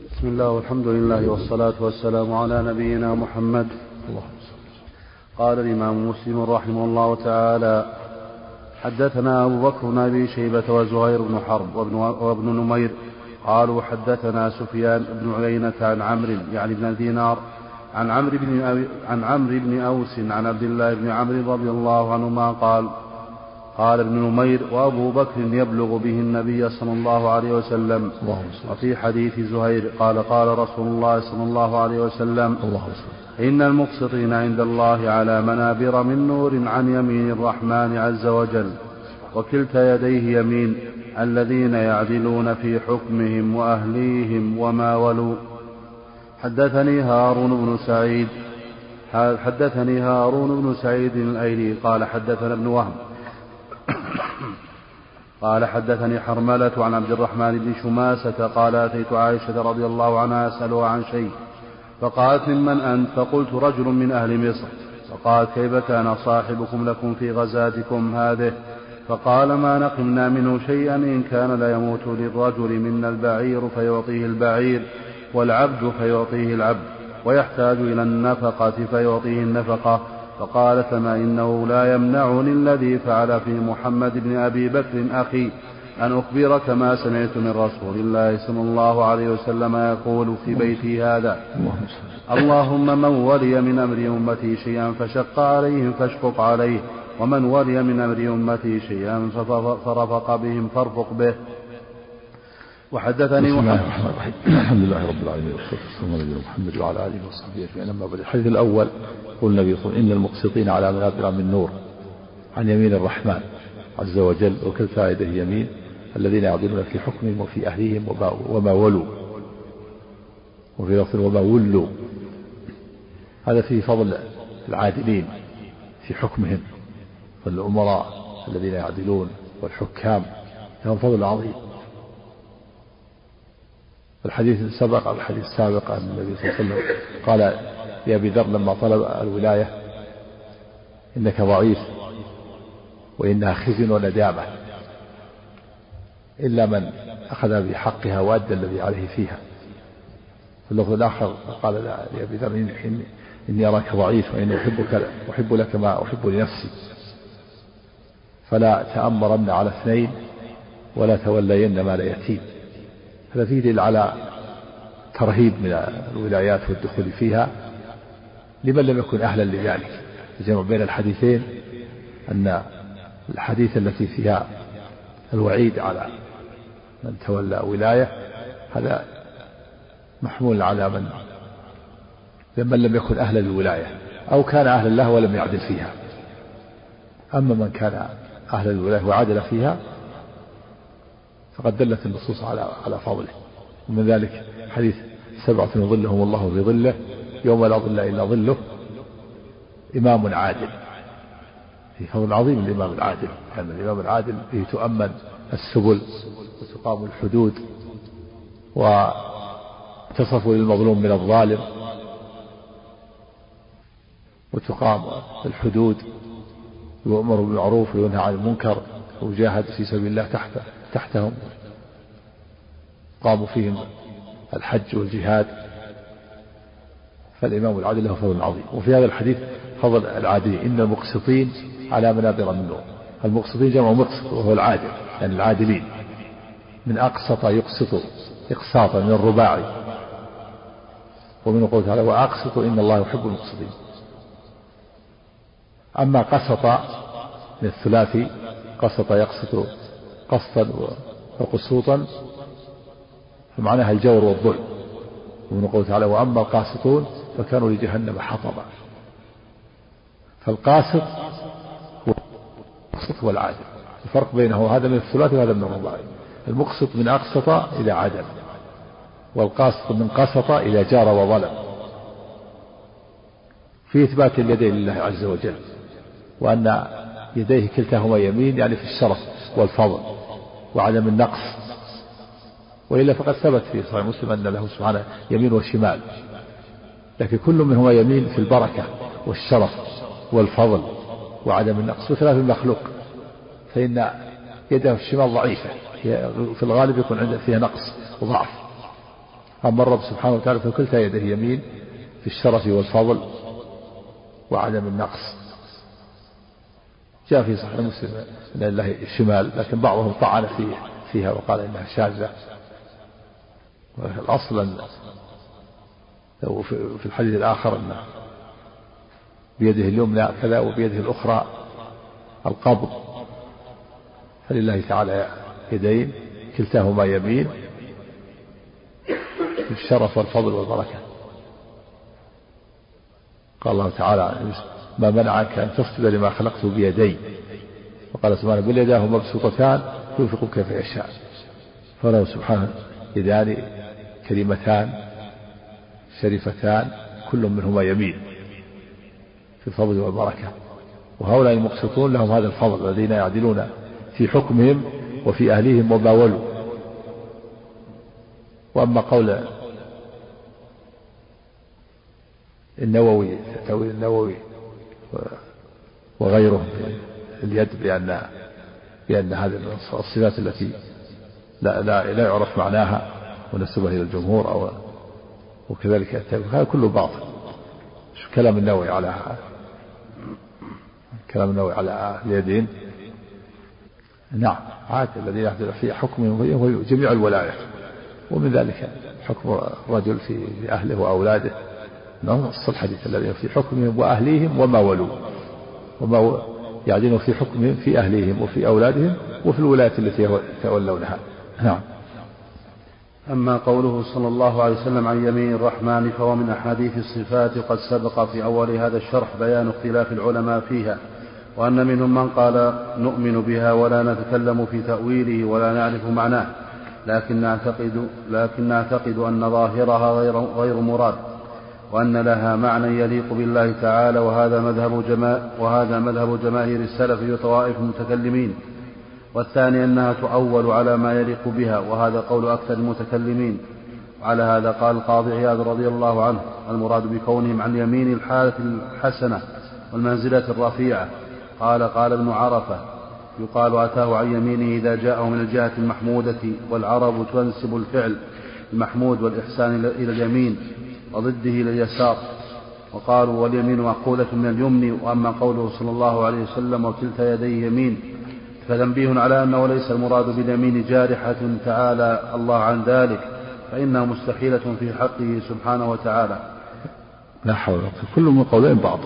بسم الله والحمد لله والصلاة والسلام على نبينا محمد. قال الإمام مسلم رحمه الله تعالى حدثنا أبو بكر بن أبي شيبة وزهير بن حرب وابن, وابن نمير قالوا حدثنا سفيان بن عيينة عن عمرو يعني بن دينار عن عمرو بن عن عمرو بن أوس عن عبد الله بن عمرو رضي الله عنهما قال قال ابن نمير وأبو بكر يبلغ به النبي صلى الله عليه وسلم. وفي حديث زهير قال قال رسول الله صلى الله عليه وسلم إن المقسطين عند الله على منابر من نور عن يمين الرحمن عز وجل وكلتا يديه يمين الذين يعدلون في حكمهم وأهليهم وما ولوا. حدثني هارون بن سعيد حدثني هارون بن سعيد الأيلي قال حدثنا ابن وهب قال حدثني حرملة عن عبد الرحمن بن شماسة قال أتيت عائشة رضي الله عنها أسألها عن شيء. فقالت ممن أنت؟ فقلت رجل من أهل مصر. فقالت كيف كان صاحبكم لكم في غزاتكم هذه؟ فقال ما نقمنا منه شيئا إن كان ليموت للرجل منا البعير فيعطيه البعير والعبد فيعطيه العبد ويحتاج إلى النفقة فيعطيه النفقة. فقال فما إنه لا يمنعني الذي فعل في محمد بن أبي بكر أخي أن أخبرك ما سمعت من رسول الله صلى الله عليه وسلم يقول في بيتي هذا. اللهم من ولي من أمر أمتي شيئا فشق عليهم فاشفق عليه ومن ولي من أمر أمتي شيئا فرفق بهم فارفق به. وحدثني بسم الله الرحمن الرحيم. الحمد لله رب العالمين والصلاة والسلام على نبينا محمد وعلى آله وصحبه أجمعين. أما بعد الحديث الأول يقول النبي صلى الله عليه وسلم إن المقسطين على منابر من نور عن يمين الرحمن عز وجل وكلتا يده يمين الذين يعدلون في حكمهم وفي أهليهم وما ولوا. وفي لفظ وما ولوا. هذا فيه فضل العادلين في حكمهم فالأمراء الذين يعدلون والحكام لهم فضل عظيم. الحديث سبق الحديث السابق أن النبي صلى الله عليه وسلم قال لأبي ذر لما طلب الولاية إنك ضعيف وإنها خزي وندامة إلا من أخذ بحقها وأدى الذي عليه فيها في اللفظ الآخر قال لأبي ذر إني, إني أراك ضعيف وإني أحبك أحب لك ما أحب لنفسي. فلا تأمرن على اثنين ولا تولين مال يتيم هذا فيه دليل على ترهيب من الولايات والدخول فيها لمن لم يكن أهلا لذلك. الجمع بين الحديثين أن الحديث التي فيها الوعيد على من تولى ولاية هذا محمول على من من لم يكن أهلا للولاية أو كان أهلا لها ولم يعدل فيها. أما من كان أهلا للولاية وعدل فيها فقد دلت النصوص على على فضله. ومن ذلك حديث سبعة يظلهم الله في ظله يوم لا ظل إلا ظله. إمام عادل. في فضل عظيم الإمام العادل. لأن الإمام العادل به تؤمن السبل وتقام الحدود وتصف للمظلوم من الظالم وتقام الحدود. ويؤمر بالمعروف وينهى عن المنكر ويجاهد في سبيل الله تحت تحتهم قاموا فيهم الحج والجهاد فالإمام العادل له فضل عظيم. وفي هذا الحديث فضل العادلين إن المقسطين على منابر من نور. المقسطين جمع مقسط وهو العادل يعني العادلين. من أقسط يقسط إقساطا من الرباعي. ومن قوله تعالى وأقسط إن الله يحب المقسطين. أما قسط من الثلاثي قسط يقسط قسطا وقسوطا. فمعناها الجور والظلم. ومن قوله تعالى وأما القاسطون فكانوا لجهنم حطبا. فالقاسط والقسط والعادل. الفرق بينه هذا من الثلاثي وهذا من الرباعي. المقسط من أقسط إلى عدل والقاسط من قسط إلى جار وظلم. في إثبات اليدين لله عز وجل. وأن يديه كلتاهما يمين يعني في الشرف والفضل. وعدم النقص. وإلا فقد ثبت في صحيح مسلم أن له سبحانه يمين وشمال. لكن كل منهما يمين في البركة والشرف والفضل وعدم النقص. وثلاث المخلوق. فإن يده الشمال ضعيفة. في الغالب يكون عنده فيها نقص وضعف أما الرب سبحانه وتعالى فكلتا يده يمين في الشرف والفضل وعدم النقص. جاء في صحيح مسلم أن الله الشمال لكن بعضهم طعن فيه فيها وقال إنها شاذة. الأصل أن في الحديث الآخر أن بيده اليمنى كذا وبيده الأخرى القبض. فلله تعالى يدين كلتاهما يمين الشرف والفضل والبركة. قال الله تعالى ما منعك أن تسجد لما خلقت بيدي. وقال سبحانه بل يداه مبسوطتان ينفق كيف يشاء. فله سبحانه يدان كريمتان شريفتان كل منهما يمين في الفضل والبركة. وهؤلاء المقسطون لهم هذا الفضل الذين يعدلون في حكمهم وفي أهليهم وما ولوا. وأما قول النووي تأويل النووي وغيره اليد بأن بأن هذه الصفات التي لا لا لا يعرف معناها ونسبها إلى الجمهور أو وكذلك هذا كله باطل. كلام النووي على كلام النووي على اليدين نعم عاد الذي يحدث في حكمه هو جميع الولايات ومن ذلك حكم الرجل في أهله وأولاده. نص الحديث الذي في حكمهم وأهليهم وما ولوا. وما يعدلون في حكمهم في أهليهم وفي أولادهم وفي الولاية التي يتولونها نعم. أما قوله صلى الله عليه وسلم عن يمين الرحمن فهو من أحاديث الصفات قد سبق في أول هذا الشرح بيان اختلاف العلماء فيها وأن منهم من قال نؤمن بها ولا نتكلم في تأويله ولا نعرف معناه لكن نعتقد لكن نعتقد أن ظاهرها غير غير مراد. وأن لها معنى يليق بالله تعالى وهذا مذهب جماع وهذا مذهب جماهير السلف وطوائف المتكلمين. والثاني أنها تؤول على ما يليق بها وهذا قول أكثر المتكلمين. وعلى هذا قال القاضي عياض رضي الله عنه المراد بكونهم عن يمين الحالة الحسنة والمنزلة الرفيعة. قال قال ابن عرفة يقال أتاه عن يمينه إذا جاءه من الجهة المحمودة والعرب تنسب الفعل المحمود والإحسان إلى اليمين. وضده إلى اليسار وقالوا واليمين معقولة من اليمن وأما قوله صلى الله عليه وسلم وكلتا يديه يمين فتنبيه على أنه ليس المراد باليمين جارحة تعالى الله عن ذلك فإنها مستحيلة في حقه سبحانه وتعالى. لا حول ولا قوة كل من قولين بعض.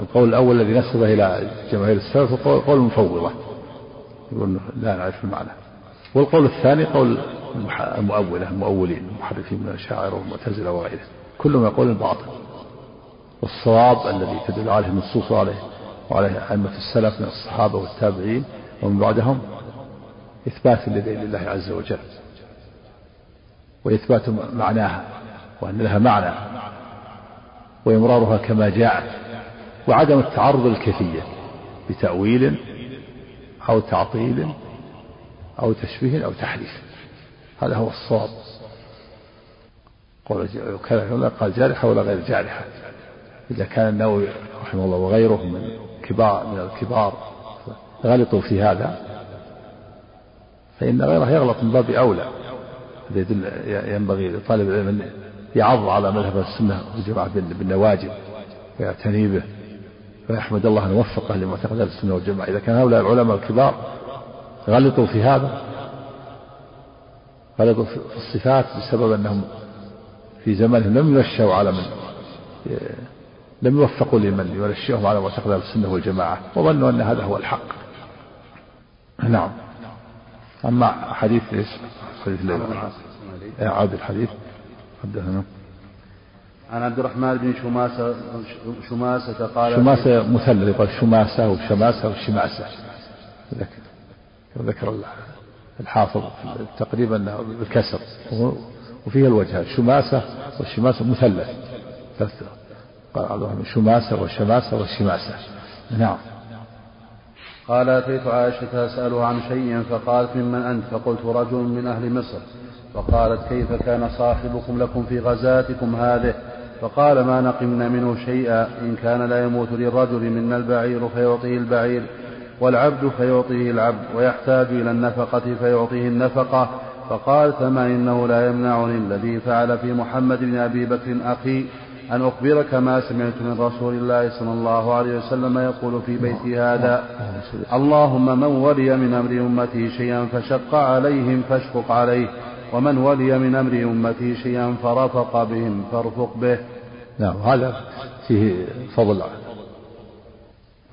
القول الأول الذي نسبه إلى جماهير السلف قول المفوضة يقول لا نعرف المعنى. والقول الثاني قول المؤولة المؤولين المحرفين من الشاعر والمعتزلة وغيره كلهم يقول باطل والصواب الذي تدل عليه النصوص عليه وعليه أئمة السلف من الصحابة والتابعين ومن بعدهم إثبات اليدين لله عز وجل. وإثبات معناها وأن لها معنى. وإمرارها كما جاءت. وعدم التعرض للكيفية بتأويل أو تعطيل أو تشبيه أو تحريف هذا هو الصواب. قول كان قال جارحة ولا غير جارحة إذا كان النووي رحمه الله وغيره من كبار من الكبار غلطوا في هذا فإن غيره يغلط من باب أولى. هذا يدل ينبغي لطالب العلم أن يعض على مذهب السنة والجماعة بالنواجذ ويعتني به ويحمد الله أن وفقه لما اعتقد السنة والجماعة. إذا كان هؤلاء العلماء الكبار غلطوا في هذا غلطوا في الصفات بسبب أنهم في زمانهم لم ينشأوا على من لم يوفقوا لمن ينشئهم على معتقد السنة والجماعة وظنوا أن هذا هو الحق. نعم. أما حديث إيش؟ حديث ليلى عاد الحديث حدثنا. عن عبد الرحمن بن شماسة شماسة قال شماسة مثلث يقال شماسة وشماسة وشماسة ذكر ذكر الحافظ تقريبا بالكسر. وفيها الوجه شماسة والشماسة مثلث. قال عبد الرحمن شماسة والشماسة والشماسة. نعم. قال أتيت عائشة أسألها عن شيء فقالت ممن أنت؟ فقلت رجل من أهل مصر. فقالت كيف كان صاحبكم لكم في غزاتكم هذه؟ فقال ما نقمنا منه شيئا إن كان لا يموت للرجل منا البعير فيعطيه البعير والعبد فيعطيه العبد ويحتاج إلى النفقة فيعطيه النفقة فقال ثم إنه لا يمنعني الذي فعل في محمد بن أبي بكر أخي أن أخبرك ما سمعت من رسول الله صلى الله عليه وسلم يقول في بيتي هذا. اللهم من ولي من أمر أمتي شيئا فشق عليهم فاشفق عليه ومن ولي من أمر أمتي شيئا فرفق بهم فارفق به. نعم هذا فيه فضل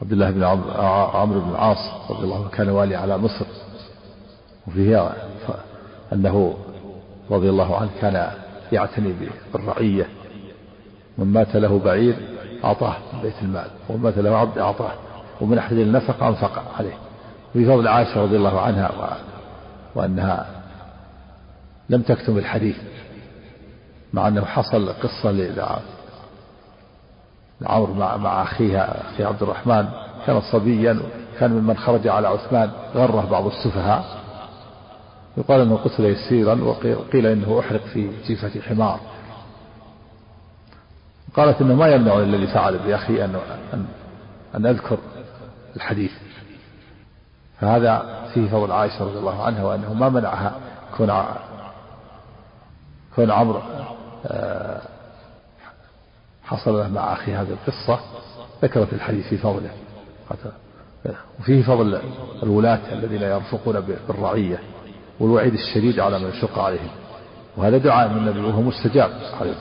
عبد الله بن عمرو بن العاص رضي الله عنه كان والي على مصر وفيه أنه رضي الله عنه كان يعتني بالرعية من مات له بعير أعطاه بيت المال ومن مات له عبد أعطاه ومن أحد النفق أنفق عليه وفي فضل عائشة رضي الله عنها. وأنها لم تكتم الحديث مع أنه حصل قصة لعمر مع أخيها أخي عبد الرحمن كان صبيا كان ممن خرج على عثمان غره بعض السفهاء يقال أنه قتل يسيرا وقيل إنه أحرق في جيفة حمار. قالت إنه ما يمنع الذي فعل باخي ان ان أن أذكر الحديث. فهذا فيه فضل عائشة رضي الله عنها وأنه ما منعها كون كون عمرو آه، حصل له مع أخي هذه القصة. ذكرت الحديث في فضله. وفيه فضل الولاة الذين يرفقون بالرعية. والوعيد الشديد على من يشق عليهم. وهذا دعاء من النبي وهو مستجاب عليه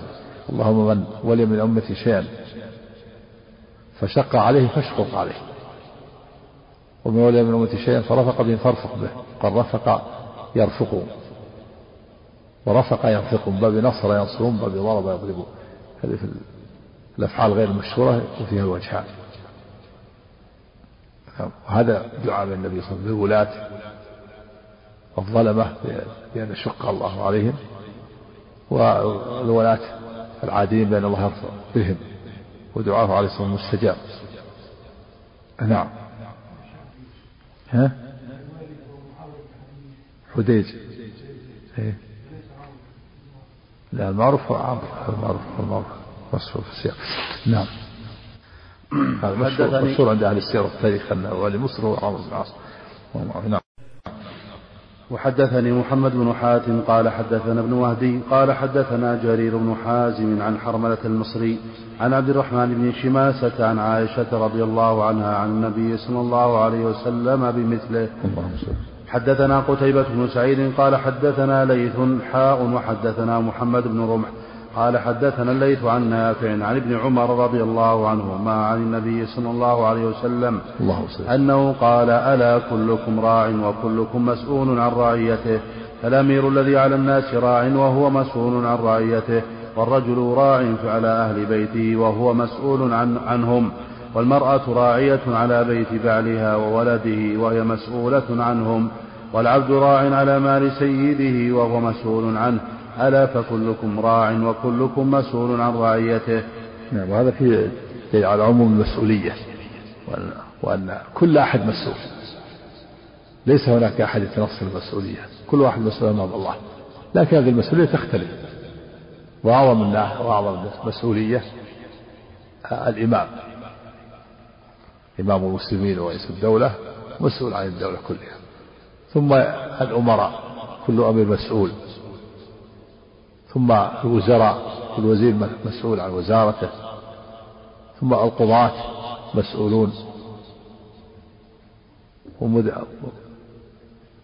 اللهم من ولي من أمتي شيئا فشق عليه فاشقق عليه. ومن ولي من أمتي شيئا فرفق به فارفق به. قال رفق يرفق. ورفق ينفق. من باب نصر ينصرون باب ضرب يضربون هذه في الأفعال غير المشهورة وفيها الوجهان وهذا دعاء من النبي صلى الله عليه وسلم. الظلمة بأن يشق الله عليهم والولاة العاديين بأن الله يرفع بهم ودعاه عليه الصلاة والسلام مستجاب نعم. ها؟ حديج. إيه؟ لا المعروف هو عمرو. المعروف هو المعروف. مشهور في السياق. نعم. هذا مشهور, مشهور عند أهل السير والتاريخ أنه ولي مصر هو عمرو بن العاص. نعم. وحدثني محمد بن حاتم قال حدثنا ابن وهدي قال حدثنا جرير بن حازم عن حرملة المصري عن عبد الرحمن بن شماسة عن عائشة رضي الله عنها عن النبي صلى الله عليه وسلم بمثله. حدثنا قتيبة بن سعيد قال حدثنا ليث حاء وحدثنا محمد بن رمح قال حدثنا الليث عن نافع عن ابن عمر رضي الله عنهما عن النبي صلى الله عليه وسلم الله أنه قال ألا كلكم راع وكلكم مسؤول عن رعيته؟ فالأمير الذي على الناس راع وهو مسؤول عن رعيته والرجل راع على أهل بيته وهو مسؤول عن عنهم والمرأة راعية على بيت بعلها وولده وهي مسؤولة عنهم والعبد راع على مال سيده وهو مسؤول عنه. ألا فكلكم راع وكلكم مسؤول عن رعيته. نعم وهذا دليل على عموم المسؤولية وأن, وأن كل أحد مسؤول. ليس هناك أحد يتنصل المسؤولية كل واحد مسؤول أمام الله. لكن هذه المسؤولية تختلف. وأعظم وأعظم مسؤولية الإمام. إمام المسلمين ورئيس الدولة مسؤول عن الدولة كلها. ثم الأمراء كل أمير مسؤول. ثم الوزراء الوزير مسؤول عن وزارته. ثم القضاة مسؤولون.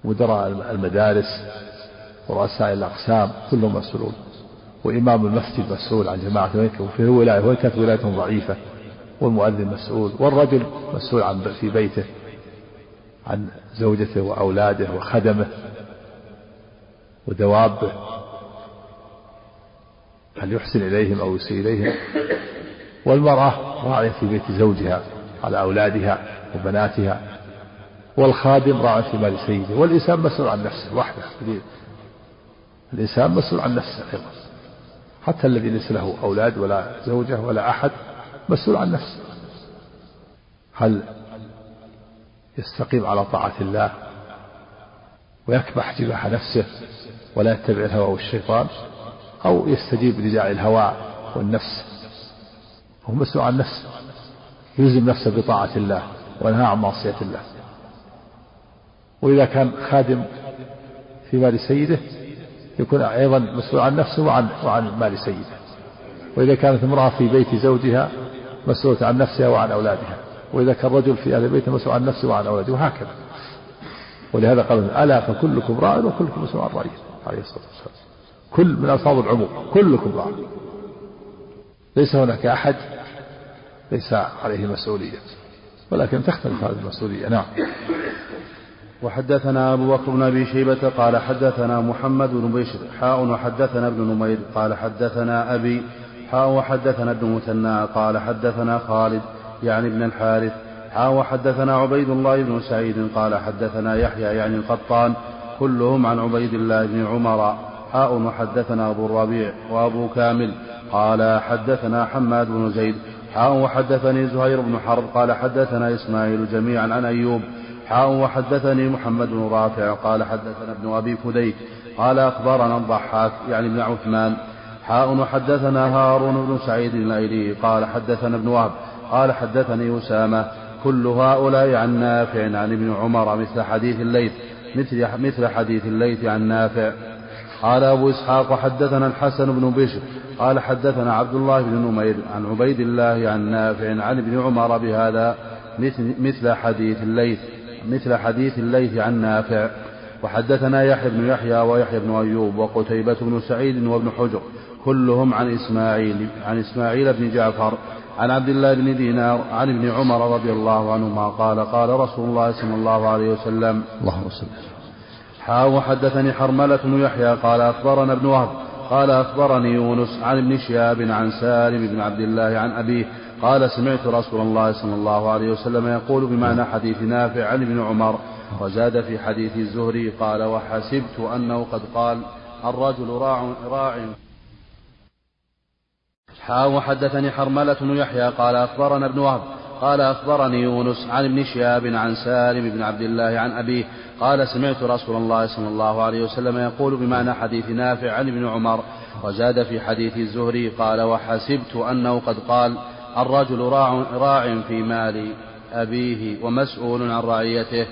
ومدراء المدارس ورؤساء الأقسام كلهم مسؤولون. وإمام المسجد مسؤول عن جماعة وفي ولاية وإن كانت ولايتهم ضعيفة. والمؤذن مسؤول. والرجل مسؤول عن في بيته عن زوجته وأولاده وخدمه ودوابه. هل يحسن إليهم أو يسيء إليهم؟ والمرأة راعية في بيت زوجها على أولادها وبناتها والخادم راع في مال سيده والإنسان مسؤول عن نفسه وحده الإنسان مسؤول عن نفسه أيضا. حتى الذي ليس له أولاد ولا زوجة ولا أحد مسؤول عن نفسه. هل يستقيم على طاعة الله ويكبح جباح نفسه ولا يتبع الهوى والشيطان؟ أو يستجيب لداعي الهوى والنفس. هو مسؤول عن نفسه. يلزم نفسه بطاعة الله وينهى عن معصية الله. وإذا كان خادم في مال سيده يكون أيضا مسؤول عن نفسه وعن وعن مال سيده. وإذا كانت امرأة في بيت زوجها مسؤولة عن نفسها وعن أولادها. وإذا كان رجل في أهل بيته مسؤول عن نفسه وعن أولاده وهكذا. ولهذا قال ألا فكلكم راع وكلكم مسؤول عن رعيته عليه الصلاة والسلام. كل من ألفاظ العموم كلكم راع. ليس هناك أحد ليس عليه مسؤولية ولكن تختلف هذه المسؤولية. نعم. وحدثنا أبو بكر بن أبي شيبة قال حدثنا محمد بن بشر حاء وحدثنا ابن نمير قال حدثنا أبي حاء وحدثنا ابن مثنى قال حدثنا خالد يعني ابن الحارث. حاء وحدثنا عبيد الله بن سعيد قال حدثنا يحيى يعني القطان كلهم عن عبيد الله بن عمر. حاء وحدثنا أبو الربيع وأبو كامل قال حدثنا حماد بن زيد حاء وحدثني زهير بن حرب قال حدثنا إسماعيل جميعا عن أيوب حاء وحدثني محمد بن رافع قال حدثنا ابن أبي فديك قال أخبرنا الضحاك يعني ابن عثمان حاء وحدثنا هارون بن سعيد الأيلي قال حدثنا ابن وهب قال حدثني أسامة كل هؤلاء عن نافع عن ابن عمر مثل حديث الليث مثل مثل حديث الليث عن نافع. قال أبو إسحاق حدثنا الحسن بن بشر قال حدثنا عبد الله بن نمير عن عبيد الله عن نافع عن ابن عمر بهذا مثل, مثل حديث الليث مثل حديث الليث عن نافع. وحدثنا يحيى بن يحيى ويحيى بن أيوب وقتيبة بن سعيد وابن حجر كلهم عن إسماعيل عن إسماعيل بن جعفر عن عبد الله بن دينار عن ابن عمر رضي الله عنهما قال قال رسول الله صلى الله عليه وسلم اللهم صل حا وحدثني حرملة بن يحيى قال أخبرنا ابن وهب قال أخبرني يونس عن ابن شهاب عن سالم بن عبد الله عن أبيه قال سمعت رسول الله صلى الله عليه وسلم يقول بمعنى حديث نافع عن ابن عمر وزاد في حديث الزهري قال وحسبت أنه قد قال الرجل راع راع. حا وحدثني حرملة بن يحيى قال أخبرنا ابن وهب قال أخبرني يونس عن ابن شهاب عن سالم بن عبد الله عن أبيه قال سمعت رسول الله صلى الله عليه وسلم يقول بمعنى حديث نافع عن ابن عمر وزاد في حديث الزهري قال وحسبت أنه قد قال الرجل راع, راع في مال أبيه ومسؤول عن رعيته.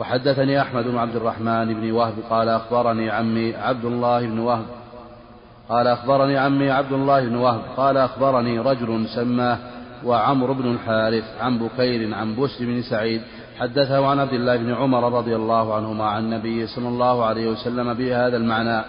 وحدثني أحمد بن عبد الرحمن بن وهب قال أخبرني عمي عبد الله بن وهب. قال أخبرني عمي عبد الله بن وهب. قال أخبرني رجل سماه وعمرو بن الحارث عن بكير عن بسر بن سعيد حدثه عن عبد الله بن عمر رضي الله عنهما عن النبي صلى الله عليه وسلم بهذا المعنى.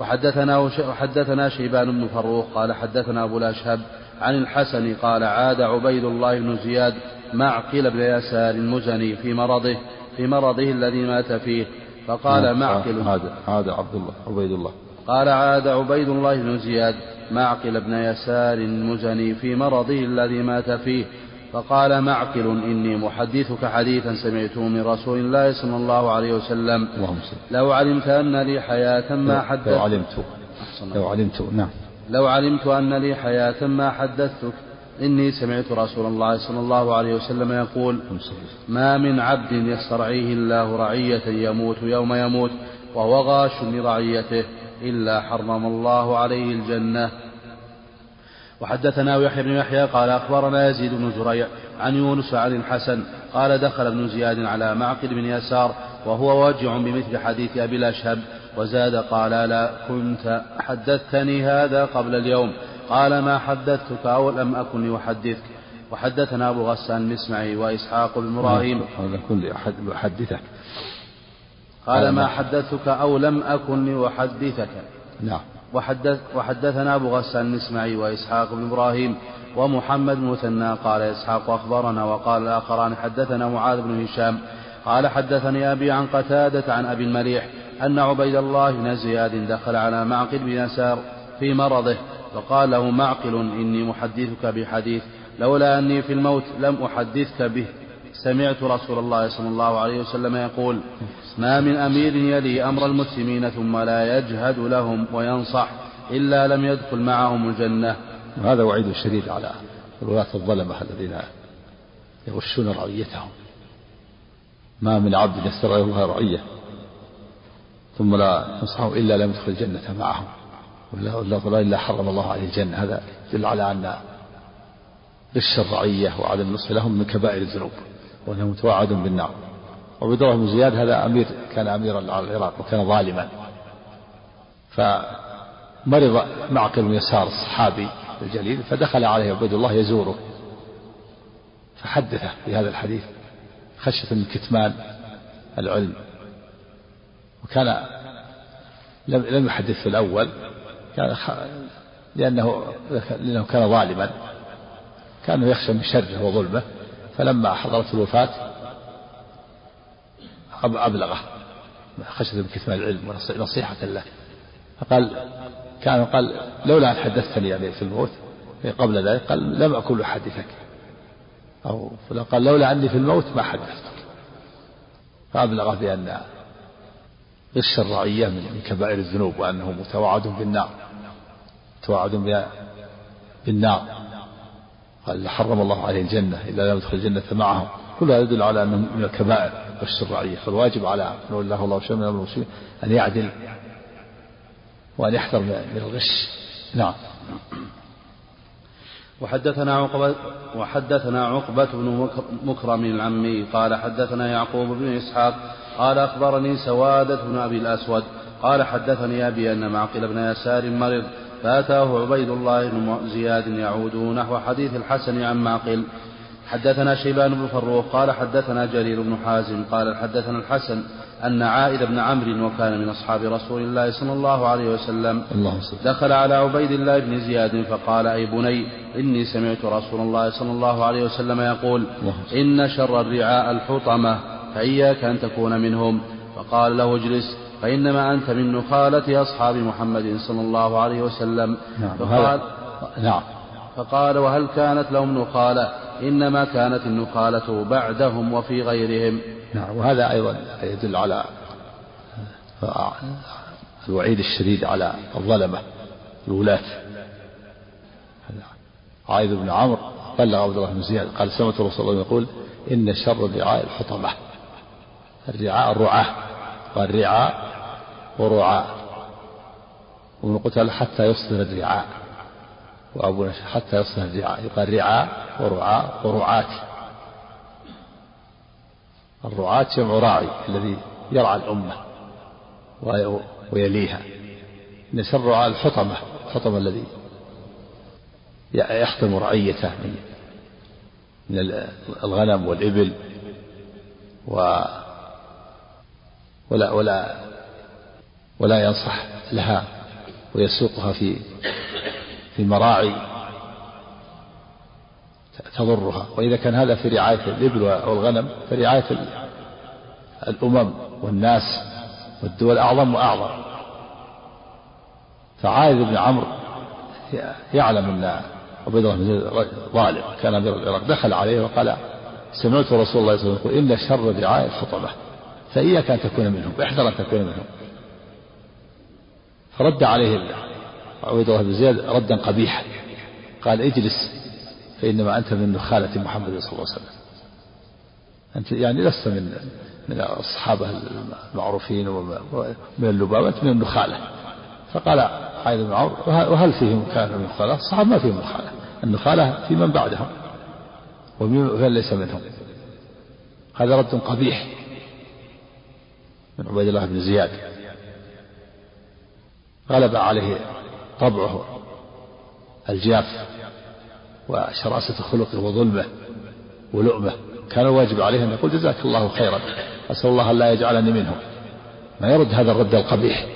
وحدثنا وحدثنا شيبان بن فروخ قال حدثنا أبو الأشهب عن الحسن قال عاد عبيد الله بن زياد معقل بن يسار المزني في مرضه في مرضه الذي مات فيه فقال نعم، معقل. عاد عاد عبد الله عبيد الله. قال عاد عبيد الله بن زياد معقل بن يسار المزني في مرضه الذي مات فيه فقال معقل إني محدثك حديثا سمعته من رسول الله صلى الله عليه وسلم. لو علمت أن لي حياة ما حدثت لو علمت لو علمت. نعم. لو علمت أن لي حياة ما حدثتك إني سمعت رسول الله صلى الله عليه وسلم يقول ما من عبد يسترعيه الله رعية يموت يوم يموت وهو غاش لرعيته. إلا حرم الله عليه الجنة. وحدثنا يحيى بن يحيى قال أخبرنا يزيد بن زريع عن يونس عن الحسن قال دخل ابن زياد على معقل بن يسار وهو واجع بمثل حديث أبي الأشهب وزاد قال لا كنت حدثتني هذا قبل اليوم. قال ما حدثتك أو لم أكن لأحدثك وحدثنا أبو غسان المسمعي وإسحاق بن إبراهيم. كل أحدثك قال ما حدثتك أو لم أكن لأحدثك. نعم. وحدث وحدثنا أبو غسان المسمعي وإسحاق بن إبراهيم ومحمد بن مثنى قال إسحاق أخبرنا وقال الآخران حدثنا معاذ بن هشام قال حدثني أبي عن قتادة عن أبي المليح أن عبيد الله بن زياد دخل على معقل بن يسار في مرضه فقال له معقل إني محدثك بحديث لولا أني في الموت لم أحدثك به. سمعت رسول الله صلى الله عليه وسلم يقول ما من أمير يلي أمر المسلمين ثم لا يجهد لهم وينصح إلا لم يدخل معهم الجنة. هذا وعيد شديد على الولاة الظلمة الذين يغشون رعيتهم. ما من عبد يسترعيه الله رعية ثم لا ينصحه إلا لم يدخل الجنة معهم. ولا إلا حرم الله عليه الجنة. هذا يدل على أن غش الرعية وعدم النصح لهم من كبائر الذنوب. وأنه متوعد بالنار. الله بن زياد هذا أمير كان أميرا على العراق وكان ظالما. فمرض معقل بن يسار الصحابي الجليل فدخل عليه عبد الله يزوره. فحدثه بهذا الحديث خشية من كتمان العلم. وكان لم لم يحدث في الأول كان لأنه لأنه كان ظالما. كان يخشى من شره وظلمه. فلما حضرت الوفاة أبلغه خشية من كتمان العلم ونصيحة له. فقال كان قال لولا أن حدثتني يعني في الموت قبل ذلك قال لم أكن أحدثك. أو قال لولا أني في الموت ما حدثتك. فأبلغه بأن غش الرعية من كبائر الذنوب وأنه متوعد بالنار متوعد بالنار. قال حرم الله عليه الجنة إلا لم يدخل الجنة معهم كل هذا يدل على أنه من الكبائر غش الرعية. فالواجب على من الله الله شيء من المسلمين أن يعدل وأن يحذر من الغش. نعم. وحدثنا عقبة وحدثنا عقبة بن مكرم العمي قال حدثنا يعقوب بن إسحاق قال أخبرني سوادة بن أبي الأسود قال حدثني أبي أن معقل بن يسار مرض فأتاه عبيد الله بن زياد يعود نحو حديث الحسن عن معقل حدثنا شيبان بن فروخ قال حدثنا جرير بن حازم قال حدثنا الحسن أن عائد بن عمرو وكان من أصحاب رسول الله صلى الله عليه وسلم. دخل على عبيد الله بن زياد فقال أي بني إني سمعت رسول الله صلى الله عليه وسلم يقول إن شر الرعاء الحطمة فإياك أن تكون منهم. فقال له اجلس. فإنما أنت من نخالة أصحاب محمد صلى الله عليه وسلم. نعم فقال نعم. فقال وهل كانت لهم نخالة؟ إنما كانت النخالة بعدهم وفي غيرهم. نعم وهذا أيضا يدل على الوعيد الشديد على الظلمة الولاة. عايذ بن عمرو بلغ عبد الله بن زياد قال سمعت رسول الله يقول إن شر الرعاء الحطمة الرعاء الرعاة. والرعاء ورعاء ومن قتل حتى يصدر الرعاء. وأبونا حتى يصدر الرعاء. يقال رعاء ورعاء ورعاة الرعاة جمع راعي الذي يرعى الأمة ويليها. إن شر الرعاة الحطمة. الحطمة الذي يحطم رعيته من من الغنم والإبل و ولا ولا ولا ينصح لها ويسوقها في في مراعي تضرها. وإذا كان هذا في رعاية الإبل والغنم فرعاية الأمم والناس والدول أعظم وأعظم. فعايذ بن عمرو يعلم أن عبيد الله بن ظالم كان أمير العراق دخل عليه وقال سمعت رسول الله صلى الله عليه وسلم يقول إن شر الرعاية الحطمة فإياك أن تكون منهم احذر أن تكون منهم. فرد عليه عبيد الله بن زياد ردا قبيحا قال اجلس فإنما أنت من نخالة محمد صلى الله عليه وسلم. أنت يعني لست من من الصحابة المعروفين ومن اللبابة من النخالة. فقال عائد بن عمرو وهل فيهم كان من النخالة؟ الصحابة ما فيهم نخالة النخالة في من بعدهم ومن ليس منهم. هذا رد قبيح. من عبيد الله بن زياد. غلب عليه طبعه الجاف وشراسة خلقه وظلمه ولؤمه. كان الواجب عليه أن يقول جزاك الله خيرا. أسأل الله لا يجعلني منهم. ما يرد هذا الرد القبيح.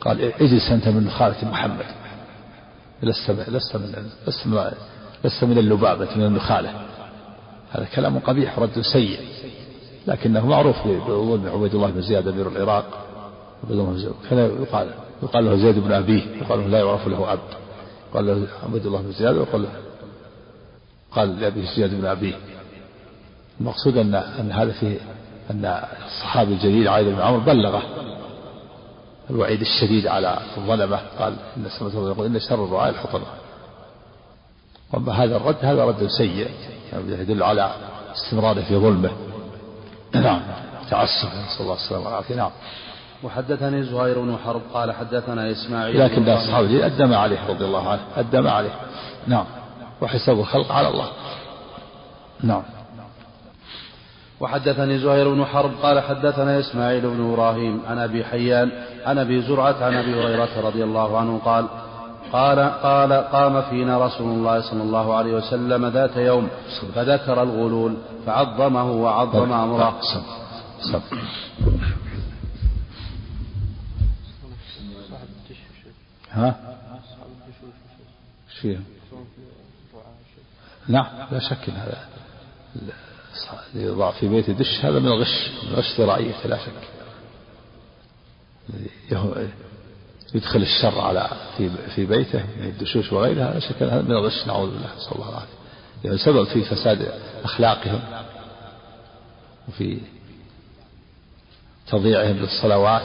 قال اجلس أنت من خالة محمد. لست لست من لست من, لست من اللبابة من النخالة. هذا كلام قبيح رد سيء. لكنه معروف بظلم عبيد الله بن زياد أمير العراق. كان يقال يقال له زيد بن أبيه يقال له لا يعرف له أب قال له عبد الله بن زياد وقال قال لأبي زياد بن أبيه. المقصود أن أن هذا فيه أن الصحابي الجليل عائد بن عمرو بلغه الوعيد الشديد على الظلمة. قال إن يقول إن شر الرعاة الحطمة. وأما هذا الرد هذا رد سيء يعني يدل على استمراره في ظلمه. نعم. تعسف نسأل الله السلامة والعافية نعم. وحدثني زهير بن حرب قال حدثنا إسماعيل لكن أصحابه أدم عليه رضي الله عنه. أدم عليه. نعم. وحساب الخلق على الله. نعم. وحدثني زهير بن حرب قال حدثنا إسماعيل بن إبراهيم عن أبي حيان عن أبي زرعة عن أبي هريرة رضي الله عنه قال قال قال قام فينا رسول الله صلى الله عليه وسلم ذات يوم فذكر الغلول فعظمه وعظم أمره. ها؟ شيء نعم لا شك إن هذا اللي يضع في بيته دش هذا من الغش من غش ذرائيته لا شك. يدخل الشر على في في بيته من الدشوش وغيرها لا شك هذا من الغش نعوذ بالله صلى الله وسلم يعني سبب في فساد أخلاقهم وفي تضييعهم للصلوات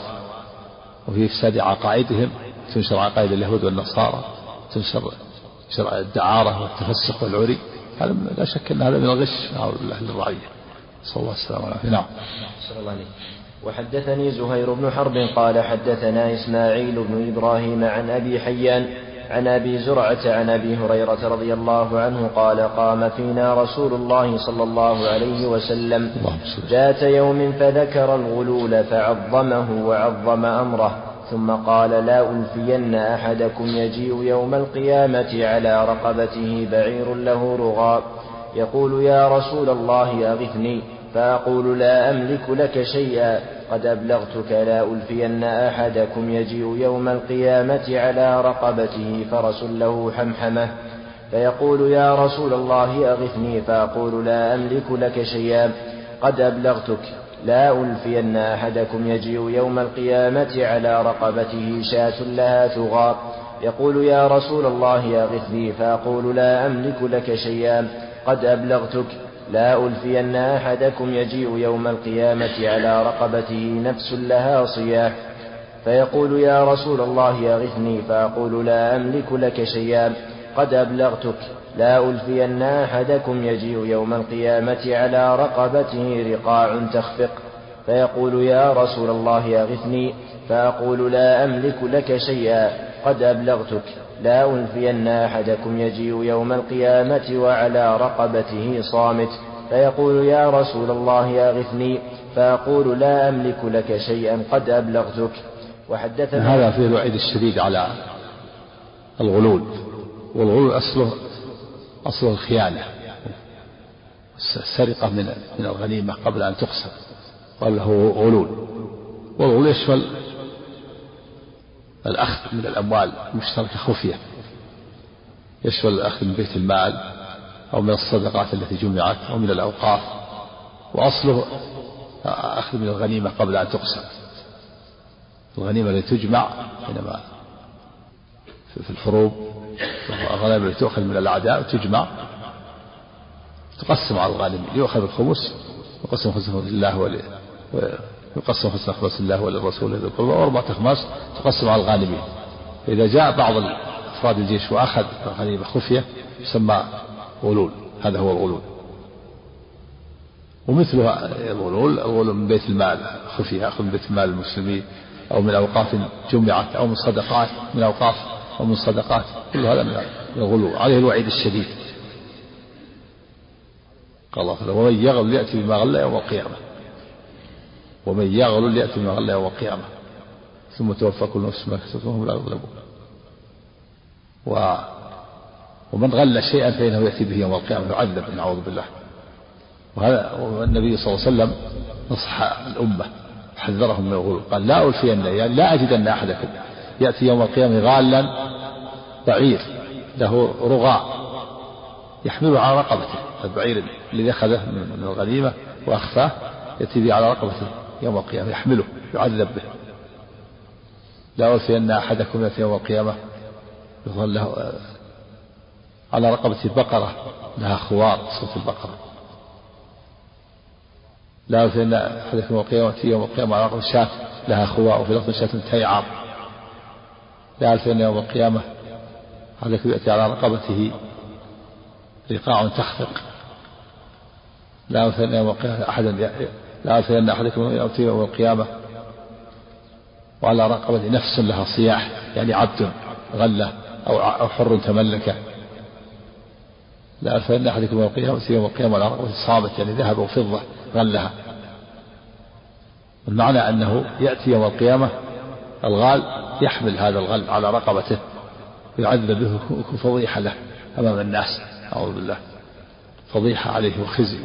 وفي إفساد عقائدهم تنشر عقائد اليهود والنصارى تنشر الدعارة والتفسق والعري هذا لا شك أن هذا من الغش نعوذ بالله للرعية. صلى الله عليه وسلم نعم. صلى الله عليه وحدثني زهير بن حرب قال حدثنا إسماعيل بن إبراهيم عن أبي حيان عن أبي زرعة عن أبي هريرة رضي الله عنه قال قام فينا رسول الله صلى الله عليه وسلم ذات يوم فذكر الغلول فعظمه وعظم أمره ثم قال لا ألفين أحدكم يجيء يوم القيامة على رقبته بعير له رغاء. يقول يا رسول الله أغثني. فأقول لا أملك لك شيئا قد أبلغتك لا ألفين أحدكم يجيء يوم القيامة على رقبته فرس له حمحمة فيقول يا رسول الله أغثني فأقول لا أملك لك شيئا قد أبلغتك لا ألفين أحدكم يجيء يوم القيامة على رقبته شاة لها ثغار يقول يا رسول الله أغثني فأقول لا أملك لك شيئا قد أبلغتك لا ألفين أحدكم يجيء يوم القيامة على رقبته نفس لها صياح فيقول يا رسول الله أغثني فأقول لا أملك لك شيئا قد أبلغتك. لا ألفين أحدكم يجيء يوم القيامة على رقبته رقاع تخفق فيقول يا رسول الله أغثني فأقول لا أملك لك شيئا قد أبلغتك. لا ألفين أحدكم يجيء يوم القيامة وعلى رقبته صامت فيقول يا رسول الله أغثني فأقول لا أملك لك شيئا قد أبلغتك. وحدثنا هذا فيه الوعيد الشديد على الغلول والغلول أصله أصله الخيانة. السرقة من من الغنيمة قبل أن تقسم قال له غلول. والغلول يشمل الأخذ من الأموال المشتركة خفية. يشمل الأخذ من بيت المال أو من الصدقات التي جمعت أو من الأوقاف. وأصله أخذ من الغنيمة قبل أن تقسم. الغنيمة التي تجمع حينما في الحروب الغنائم التي تؤخذ من الأعداء تجمع تقسم على الغانمين يؤخذ الخمس يقسم خمسة لله يقسم خمسة خمس لله وللرسول ذي القربى وأربعة أخماس تقسم على الغانمين إذا جاء بعض أفراد الجيش وأخذ الغنيمة خفية يسمى غلول. هذا هو الغلول. ومثلها الغلول الغلول من بيت المال. خفية يأخذ من بيت المال المسلمين أو من أوقاف جمعت أو من صدقات من أوقاف أو من صدقات. كل هذا من الغلو عليه الوعيد الشديد. قال الله ومن يغل يأتي بما غل يوم القيامة. ومن يغل يأتي بما غل يوم القيامة. ثم توفى كل نفس ما كسبت وهم لا يظلمون. و ومن غل شيئا فإنه يأتي به يوم القيامة يعذب نعوذ بالله. وهذا والنبي صلى الله عليه وسلم نصح الأمة حذرهم من الغلو. قال لا ألفين يعني لا أجدن أحدكم يأتي يوم القيامة غالا بعير له رغاء يحمله على رقبته البعير الذي أخذه من الغنيمة وأخفاه يأتي به على رقبته. يوم القيامة يحمله يعذب به. لا ألفين أحدكم يأتي يوم القيامة يظل له على رقبة بقرة لها خوار صوت البقرة. لا ألفين أحدكم يوم القيامة يوم القيامة على رقبة شاة لها خوار وفي لفظ شاة تيعر لا أن يوم القيامة هذا يأتي على رقبته رقاع تخفق لا أن يوم القيامة أحدا لا أن أحدكم يأتي يوم القيامة وعلى رقبته نفس لها صياح يعني عبد غلة أو حر تملكه. لا فإن أحدكم يوم القيامة يوم القيامة على صامت يعني ذهب وفضة غلها. المعنى أنه يأتي يوم القيامة الغال يحمل هذا الغل على رقبته ويعذب به فضيحة له أمام الناس أعوذ بالله. فضيحة عليه وخزي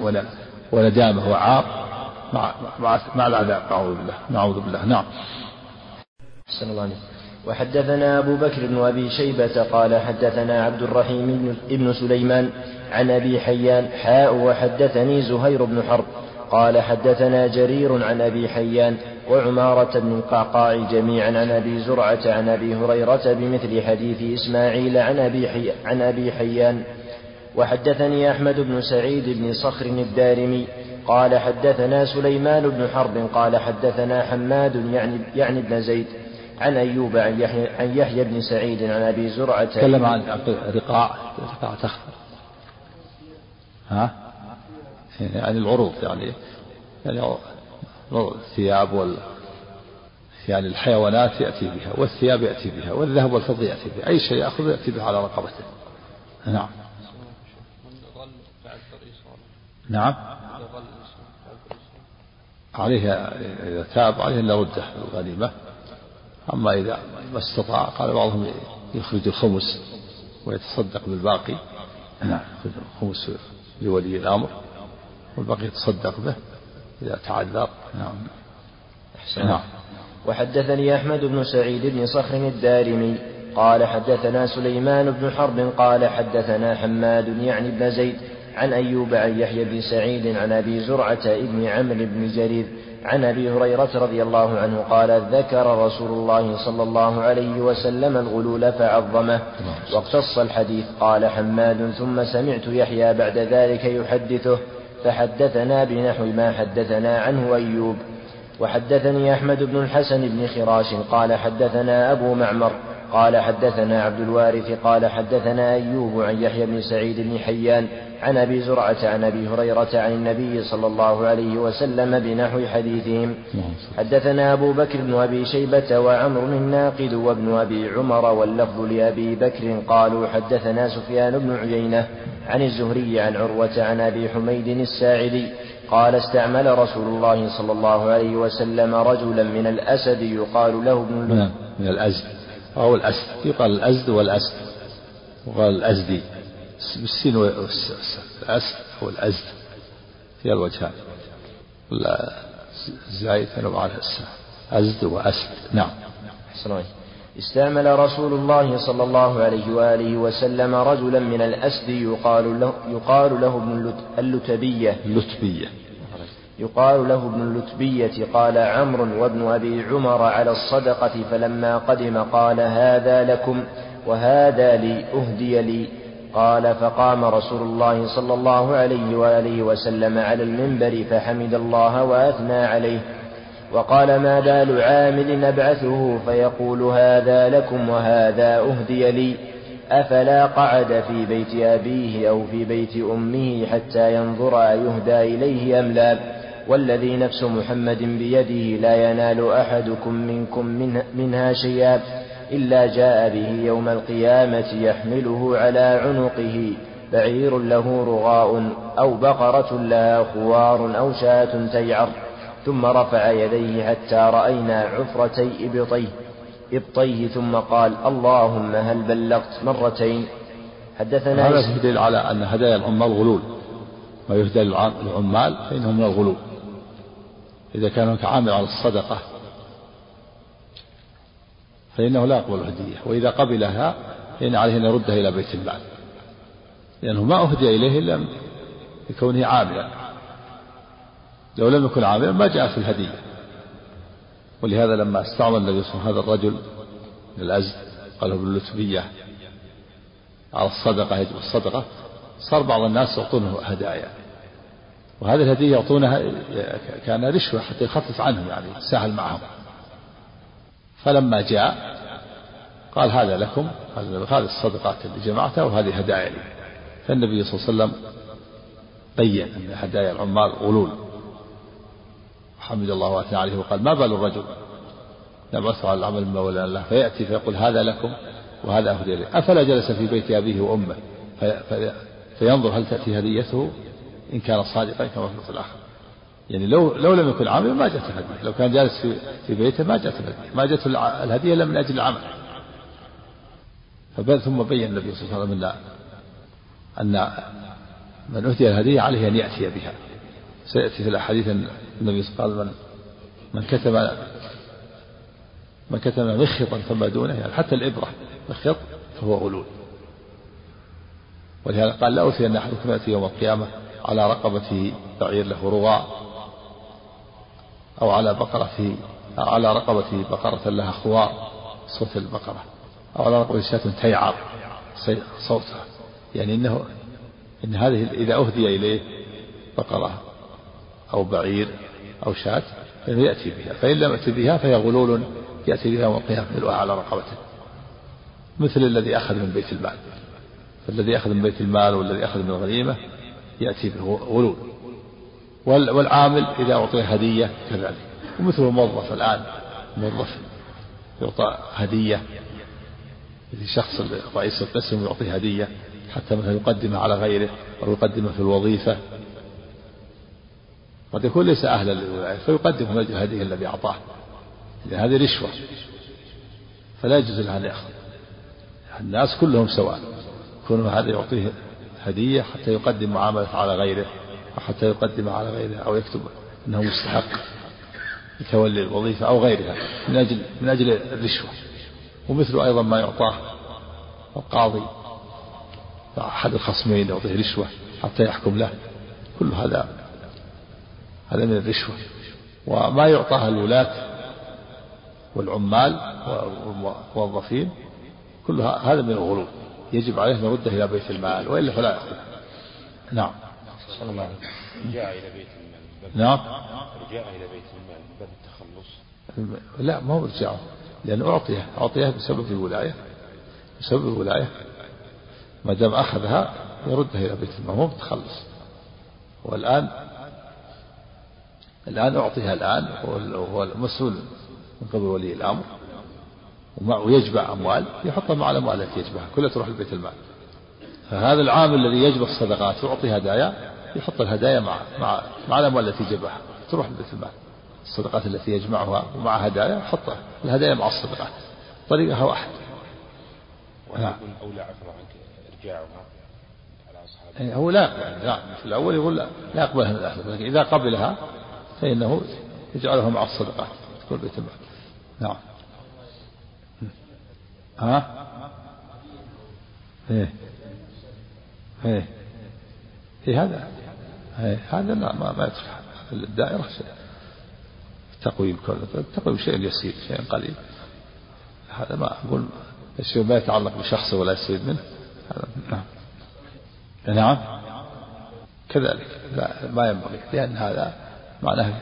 وندامة وعار. مع مع مع العذاب نعوذ بالله نعوذ بالله نعم. أحسن الله عليك. وحدثنا أبو بكر بن أبي شيبة قال حدثنا عبد الرحيم بن سليمان عن أبي حيان حاء وحدثني زهير بن حرب قال حدثنا جرير عن أبي حيان وعمارة بن القعقاع جميعا عن أبي زرعة عن أبي هريرة بمثل حديث إسماعيل عن أبي, حي عن أبي حيان وحدثني أحمد بن سعيد بن صخر الدارمي قال حدثنا سليمان بن حرب قال حدثنا حماد يعني, يعني ابن زيد عن أيوب عن يحيى, عن يحيى بن سعيد عن أبي زرعة. تكلم عن رقاع. رقاع تخفر ها؟ يعني العروض يعني. يعني الثياب وال يعني الحيوانات يأتي بها والثياب يأتي بها والذهب والفضة يأتي بها. أي شيء يأخذ يأتي به على رقبته. نعم. نعم. عليه إذا تاب عليه أن رده الغنيمة. أما إذا ما استطاع قال بعضهم يخرج الخمس ويتصدق بالباقي. نعم يخرج الخمس لولي الأمر والباقي يتصدق به إذا تعذر. نعم. أحسن نعم. وحدثني أحمد بن سعيد بن صخر الدارمي قال حدثنا سليمان بن حرب قال حدثنا حماد يعني بن زيد عن أيوب عن يحيى بن سعيد عن أبي زرعة ابن عمرو بن جرير عن أبي هريرة رضي الله عنه قال ذكر رسول الله صلى الله عليه وسلم الغلول فعظمه. واقتص الحديث قال حماد ثم سمعت يحيى بعد ذلك يحدثه فحدثنا بنحو ما حدثنا عنه أيوب. وحدثني أحمد بن الحسن بن خراش قال حدثنا أبو معمر قال حدثنا عبد الوارث قال حدثنا أيوب عن يحيى بن سعيد بن حيان عن أبي زرعة عن أبي هريرة عن النبي صلى الله عليه وسلم بنحو حديثهم. حدثنا أبو بكر بن أبي شيبة وعمر الناقد وابن أبي عمر واللفظ لأبي بكر قالوا حدثنا سفيان بن عيينة عن الزهري عن عروة عن أبي حميد الساعدي قال استعمل رسول الله صلى الله عليه وسلم رجلا من الأسد يقال له ابن من الأزد أو الأسد. يقال الأزد والأسد. وقال الأزدي بالسين والأسد أو الأزد في الوجهان. زايد على أزد وأسد. نعم. استعمل رسول الله صلى الله عليه وآله وسلم رجلا من الأسد يقال له يقال له ابن اللتبية. اللتبية. يقال له ابن اللتبية قال عمرو وابن أبي عمر على الصدقة فلما قدم قال هذا لكم وهذا لي أهدي لي. قال فقام رسول الله صلى الله عليه وآله وسلم على المنبر فحمد الله وأثنى عليه. وقال ما بال عامل نبعثه؟ فيقول هذا لكم وهذا أهدي لي. أفلا قعد في بيت أبيه أو في بيت أمه حتى ينظر أيهدى إليه أم لا؟ والذي نفس محمد بيده لا ينال أحدكم منكم منها شيئا إلا جاء به يوم القيامة يحمله على عنقه بعير له رغاء أو بقرة لها خوار أو شاة تيعر ثم رفع يديه حتى رأينا عفرتي إبطيه إبطيه ثم قال اللهم هل بلغت مرتين؟ حدثنا هذا دليل على أن هدايا العمال غلول. ما يهدى العمال فإنه من الغلول. إذا كان هناك عامل على الصدقة فإنه لا يقبل هدية وإذا قبلها فإن عليه أن يردها إلى بيت المال. لأنه ما أهدي إليه إلا لكونه عاملا. لو لم يكن عاملا ما جاء في الهدية. ولهذا لما استعمل النبي صلى الله عليه وسلم هذا الرجل من الأزد قاله باللتبية على الصدقة يجب الصدقة صار بعض الناس يعطونه هدايا. وهذه الهدية يعطونها كان رشوة حتى يخفف عنهم يعني سهل معهم. فلما جاء قال هذا لكم هذه الصدقات اللي جمعتها وهذه هدايا لي. فالنبي صلى الله عليه وسلم بين أن هدايا العمال غلول. حمد الله وأثنى عليه وقال ما بال الرجل؟ نبعثه على العمل من مولى الله. فيأتي فيقول هذا لكم وهذا أهدي لي. أفلا جلس في بيت أبيه وأمه؟ فينظر هل تأتي هديته؟ إن كان صادقا كما في الآخر. يعني لو لو لم يكن عاملا ما جاءت الهدية. لو كان جالس في في بيته ما جاءت الهدية. ما جاءت الهدية إلا من أجل العمل. فبل ثم بين النبي صلى الله عليه وسلم أن من أهدي الهدية عليه أن يأتي بها. سيأتي في الأحاديث النبي صلى الله عليه وسلم من كتب من كتب مخيطا فما دونه يعني حتى الإبرة مخيط فهو غلول. ولهذا قال لا أوتي أن أحدكم يأتي يوم القيامة على رقبته بعير له رغاء أو على بقرته أو على رقبته بقرة لها خوار صوت البقرة أو على رقبته شاة تيعر صوتها. يعني إنه إن هذه إذا أهدي إليه بقرة أو بعير أو شاة فإنه يأتي بها. فإن لم يأتي بها فهي غلول يأتي بها يوم القيامة ملؤها على رقبته. مثل الذي أخذ من بيت المال. فالذي أخذ من بيت المال والذي أخذ من الغنيمة يأتي به غلول. والعامل إذا أعطي هدية كذلك. ومثل الموظف الآن موظف يعطى هدية شخص رئيس القسم يعطيه هدية حتى مثلا يقدمها على غيره أو يقدمها في الوظيفة. قد يكون ليس أهلا للولاية فيقدم من أجل الهدية الذي أعطاه. لأن هذه رشوة فلا يجوز له أن يأخذ. الناس كلهم سواء كون هذا يعطيه هدية حتى يقدم معاملة على غيره حتى يقدم على غيره أو يكتب أنه مستحق لتولي الوظيفة أو غيرها من أجل من أجل الرشوة. ومثل أيضا ما يعطاه القاضي أحد الخصمين يعطيه رشوة حتى يحكم له. كل هذا هذا من الرشوة. وما يعطاها الولاة والعمال والموظفين كل هذا من الغلو. يجب عليه أن يرده إلى بيت المال وإلا فلا يأخذ نعم. صلى الله عليه وسلم. جاء إلى بيت المال. نعم. جاء إلى بيت المال. باب التخلص. لا ما هو رجعه لأنه أعطيه. أعطيه بسبب الولاية. بسبب الولاية. ما دام أخذها يردها إلى بيت المال. مو بتخلص والآن الآن أعطيها الآن. هو المسؤول من قبل ولي الأمر. ويجمع أموال يحطها مع الأموال التي يجمعها كلها تروح لبيت المال. فهذا العامل الذي يجمع الصدقات ويعطي هدايا يحط الهدايا مع مع مع الأموال التي جمعها تروح لبيت المال. الصدقات التي يجمعها ومع هدايا يحطها الهدايا مع الصدقات. طريقها واحد. نعم. أولى عفوا عنك إرجاعها أصحابه إيه، هو لا يعني لا في الأول يقول لا لا يقبلها من الأهل لكن إذا قبلها فإنه يجعلها مع الصدقات تكون بيت المال. نعم. ها؟ إيه. إيه. إيه هذا. إيه هذا لا ما, ما يدخل. الدائرة شيء. تقويم تقويم شيء يسير شيء قليل. هذا ما أقول. الشيء ما يتعلق بشخصه ولا يستفيد منه. هذا نعم. نعم. كذلك. لا ما ينبغي. لأن هذا معناه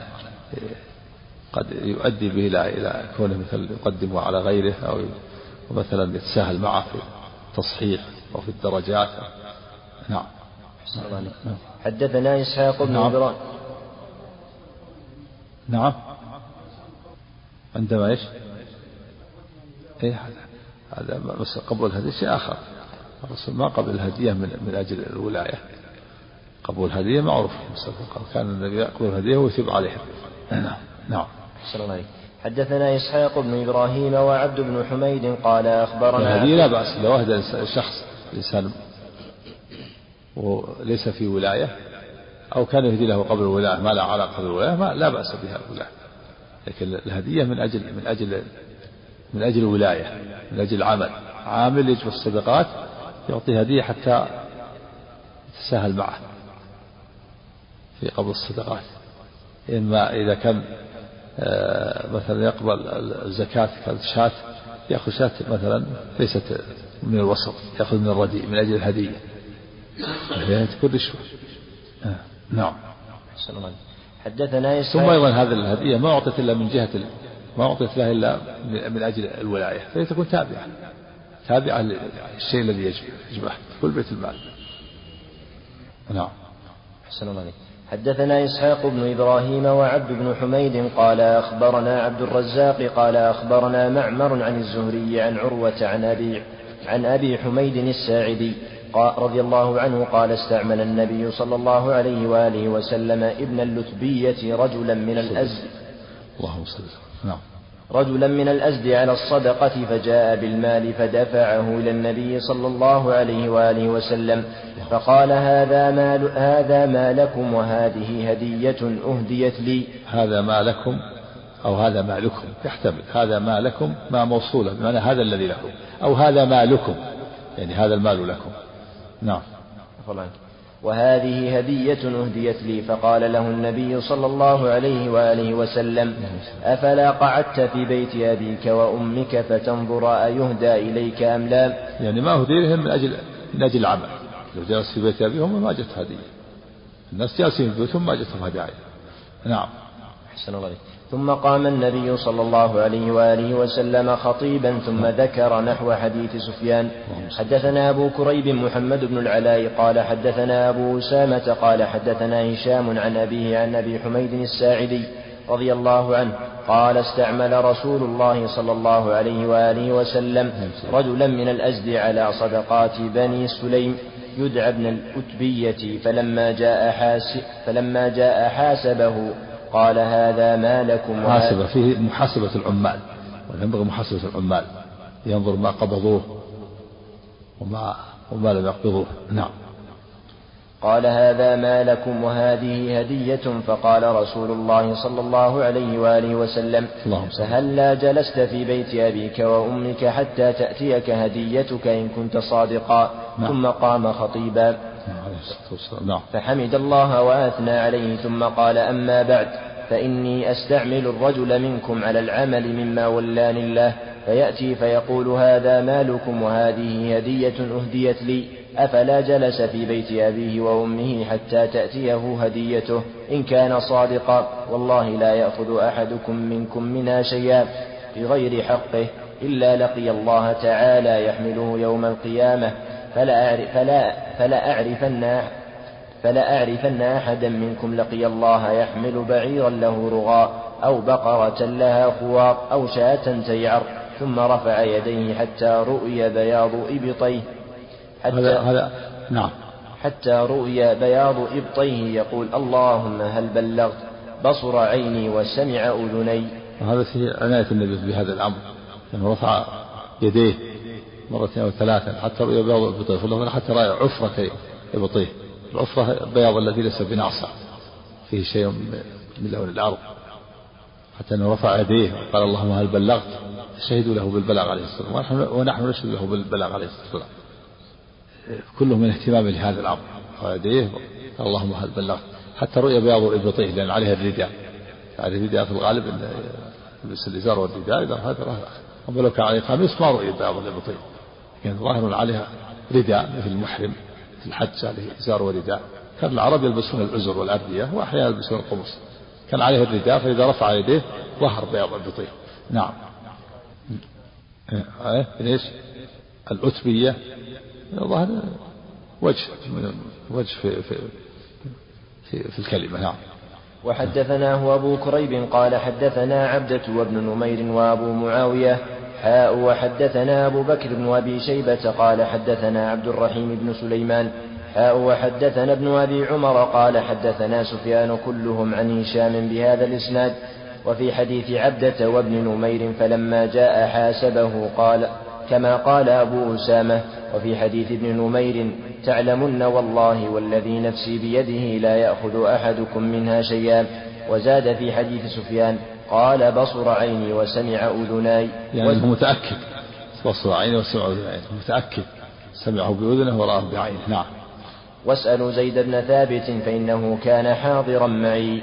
قد يؤدي به إلى إلى كونه مثل يقدمه على غيره أو مثلا يتساهل معه في التصحيح أو في الدرجات. نعم. حدثنا إسحاق بن نعم. إبراهيم نعم. عندما إيش؟ إيه هذا هذا بس قبول الهدية شيء آخر. الرسول ما قبل الهدية من من أجل الولاية. قبول الهدية معروف. كان النبي يقبل الهدية ويثيب عليها. نعم. نعم. الله حدثنا إسحاق بن إبراهيم وعبد بن حميد قال أخبرنا هذه لا بأس لو أهدى شخص إنسان وليس في ولاية أو كان يهدي له قبل الولاية ما لا علاقة بالولاية ما لا بأس بها الولاية. لكن الهدية من أجل من أجل من أجل الولاية من أجل العمل. عامل يجب الصدقات يعطي هدية حتى يتساهل معه في قبض الصدقات. إما إذا كان مثلا يقبل الزكاة شاة يأخذ شاة مثلا ليست من الوسط يأخذ من الرديء من أجل الهدية. هي تكون رشوة آه، نعم. حدثنا ثم أيضا هذه الهدية ما أعطت إلا من جهة ما أعطيت لها إلا من أجل الولاية. فهي تكون تابعة. تابعة للشيء الذي يجمعه كل بيت المال. نعم. أحسن الله عليك. حدثنا إسحاق بن إبراهيم وعبد بن حميد قال أخبرنا عبد الرزاق قال أخبرنا معمر عن الزهري عن عروة عن أبي عن أبي حميد الساعدي رضي الله عنه قال استعمل النبي صلى الله عليه وآله وسلم ابن اللتبية رجلا من الأزد اللهم صل نعم. رجلا من الأزد على الصدقة فجاء بالمال فدفعه إلى النبي صلى الله عليه وآله وسلم. فقال هذا مال هذا ما لكم وهذه هدية أهديت لي. هذا ما لكم أو هذا ما لكم يحتمل. هذا ما لكم ما موصولة بمعنى هذا الذي لكم أو هذا ما لكم يعني هذا المال لكم. نعم. وهذه هدية أهديت لي فقال له النبي صلى الله عليه وآله وسلم أفلا قعدت في بيت أبيك وأمك فتنظر أيهدى إليك أم لا؟ يعني ما أهدي لهم من أجل من أجل العمل. لو جلس في بيت أبيهم ما جت هدية. الناس جالسين في بيوتهم ما جتهم هدايا. نعم. أحسن الله عليك. ثم قام النبي صلى الله عليه وآله وسلم خطيبا ثم ذكر نحو حديث سفيان. حدثنا أبو كريب محمد بن العلاء قال حدثنا أبو أسامة قال حدثنا هشام عن أبيه عن أبي حميد الساعدي رضي الله عنه قال استعمل رسول الله صلى الله عليه وآله وسلم رجلا من الأزد على صدقات بني سليم يدعى ابن الأتبية فلما جاء حاس فلما جاء حاسبه قال هذا ما لكم محاسبة فيه محاسبة العمال وينبغي محاسبة العمال ينظر ما قبضوه وما وما لم يقبضوه نعم قال هذا ما لكم وهذه هدية فقال رسول الله صلى الله عليه وآله وسلم فهلا جلست في بيت أبيك وأمك حتى تأتيك هديتك إن كنت صادقا نعم. ثم قام خطيبا. فحمد الله وأثنى عليه ثم قال أما بعد فإني أستعمل الرجل منكم على العمل مما ولاني الله فيأتي فيقول هذا مالكم وهذه هدية أهديت لي أفلا جلس في بيت أبيه وأمه حتى تأتيه هديته إن كان صادقا والله لا يأخذ أحدكم منكم منها شيئا بغير حقه إلا لقي الله تعالى يحمله يوم القيامة. فلا أعرف فلا فلا أعرفن فلا أعرفن أحدا منكم لقي الله يحمل بعيرا له رغاء أو بقرة لها خوار أو شاة تيعر ثم رفع يديه حتى رؤي بياض إبطيه. حتى هذا هذا نعم. حتى رؤي بياض إبطيه يقول اللهم هل بلغت؟ بصر عيني وسمع أذني. وهذا في عناية النبي بهذا الأمر لأنه رفع يديه مرتين أو ثلاثا حتى رؤي بياض إبطيه حتى رأى عفرة إبطيه العفرة البياض الذي ليس بناصع فيه شيء من لون الأرض حتى أنه رفع يديه وقال اللهم هل بلغت شهدوا له بالبلاغ عليه الصلاة والسلام ونحن نشهد له بالبلاغ عليه الصلاة والسلام كله من اهتمام لهذا الأمر ويديه اللهم هل بلغت حتى رؤي بياض إبطيه لأن عليها الرداء يعني الرداء في الغالب يلبس الإزار والرداء إذا هذا أما لو كان عليه قميص ما رؤي بياض الإبطيه كان ظاهر عليها رداء مثل المحرم في الحج عليه إزار ورداء كان العرب يلبسون العزر والأردية وأحيانا يلبسون القمص. كان عليه الرداء فإذا رفع يديه ظهر بياض البطيء نعم. إيه ليش الأتبية. ظهر وجه وجه في, في, في, في الكلمة نعم. وحدثناه أبو كريب قال حدثنا عبدة وابن نمير وأبو معاوية حاء وحدثنا أبو بكر بن أبي شيبة قال حدثنا عبد الرحيم بن سليمان. حاء وحدثنا ابن أبي عمر قال حدثنا سفيان كلهم عن هشام بهذا الإسناد. وفي حديث عبدة وابن نمير فلما جاء حاسبه قال كما قال أبو أسامة. وفي حديث ابن نمير تعلمن والله والذي نفسي بيده لا يأخذ أحدكم منها شيئا. وزاد في حديث سفيان قال بصر عيني وسمع أذناي. يعني هو متأكد. بصر عيني وسمع أذناي. متأكد. سمعه بأذنه ورآه بعينه. نعم. واسألوا زيد بن ثابت فإنه كان حاضرا معي.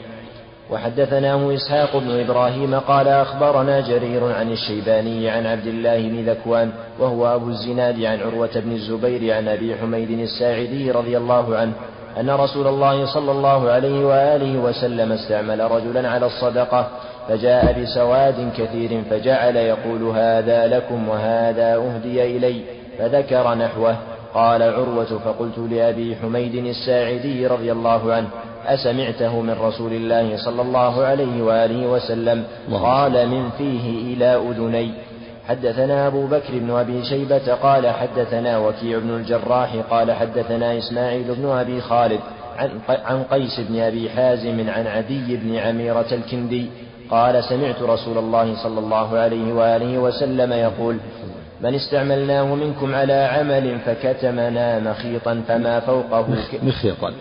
وحدثناه إسحاق بن إبراهيم قال أخبرنا جرير عن الشيباني عن عبد الله بن ذكوان وهو أبو الزناد عن عروة بن الزبير عن أبي حميد الساعدي رضي الله عنه أن رسول الله صلى الله عليه وآله وسلم استعمل رجلا على الصدقة فجاء بسواد كثير فجعل يقول هذا لكم وهذا أهدي إلي فذكر نحوه. قال عروة فقلت لأبي حميد الساعدي رضي الله عنه أسمعته من رسول الله صلى الله عليه وآله وسلم؟ قال من فيه إلى أذني. حدثنا أبو بكر بن أبي شيبة قال حدثنا وكيع بن الجراح قال حدثنا إسماعيل بن أبي خالد عن, عن قيس بن أبي حازم عن عدي بن عميرة الكندي قال سمعت رسول الله صلى الله عليه وآله وسلم يقول من استعملناه منكم على عمل فكتمنا مخيطا فما فوقه مخيطا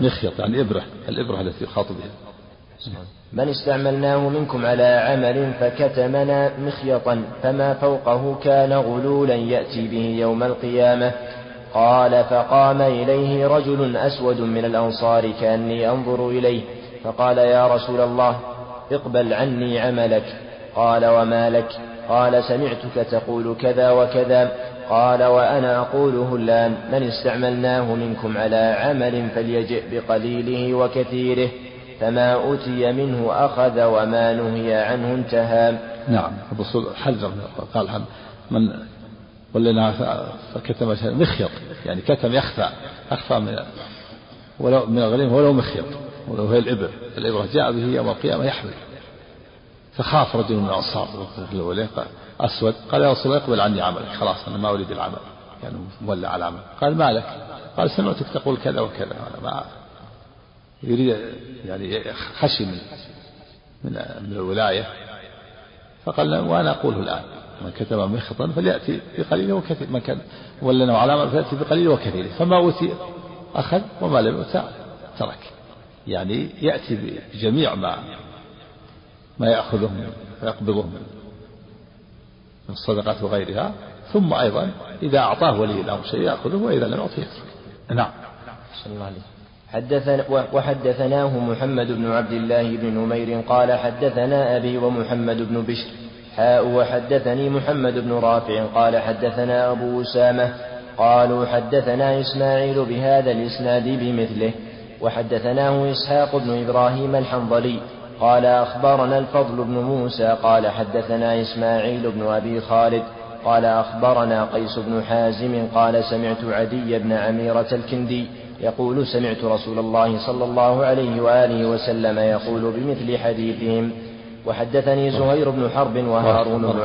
مخيط يعني إبرة. الإبرة التي يخاطب بها. من استعملناه منكم على عمل فكتمنا مخيطا فما فوقه كان غلولا يأتي به يوم القيامة. قال فقام إليه رجل أسود من الأنصار كأني أنظر إليه. فقال يا رسول الله اقبل عني عملك. قال وما لك؟ قال سمعتك تقول كذا وكذا. قال وأنا أقوله الآن من استعملناه منكم على عمل فليجئ بقليله وكثيره. فما أوتي منه أخذ وما نهي عنه انتهى. نعم الرسول حذر قال من ولنا فكتم مخيط يعني كتم يخفى أخفى من ولو من الغنيمة ولو مخيط. ولو هي الإبر الإبرة جاء به يوم القيامة يحمل. فخاف رجل من الأنصار أسود. قال يا رسول الله اقبل عني عملك. خلاص أنا ما أريد العمل. يعني مولى على العمل. قال ما لك؟ قال سمعتك تقول كذا وكذا. أنا ما يريد يعني خشي من من الولاية. فقال وأنا أقوله الآن من كتب مخطا فليأتي بقليل وكثير. من كان ولنا على عمل فليأتي بقليل وكثير. فما أوتي أخذ وما لم يؤتى ترك. يعني يأتي بجميع ما ما يأخذه ويقبضه من من الصدقات وغيرها ثم أيضا إذا أعطاه ولي الأمر شيء يأخذه وإذا لم يعطه يترك. نعم. صلى الله عليه حدثنا وحدثناه محمد بن عبد الله بن نمير قال حدثنا أبي ومحمد بن بشر. حاء وحدثني محمد بن رافع قال حدثنا أبو أسامة قالوا حدثنا إسماعيل بهذا الإسناد بمثله. وحدثناه إسحاق بن إبراهيم الحنظلي قال أخبرنا الفضل بن موسى قال حدثنا إسماعيل بن أبي خالد قال أخبرنا قيس بن حازم قال سمعت عدي بن عميرة الكندي يقول سمعت رسول الله صلى الله عليه وآله وسلم يقول بمثل حديثهم وحدثني زهير بن حرب وهارون بن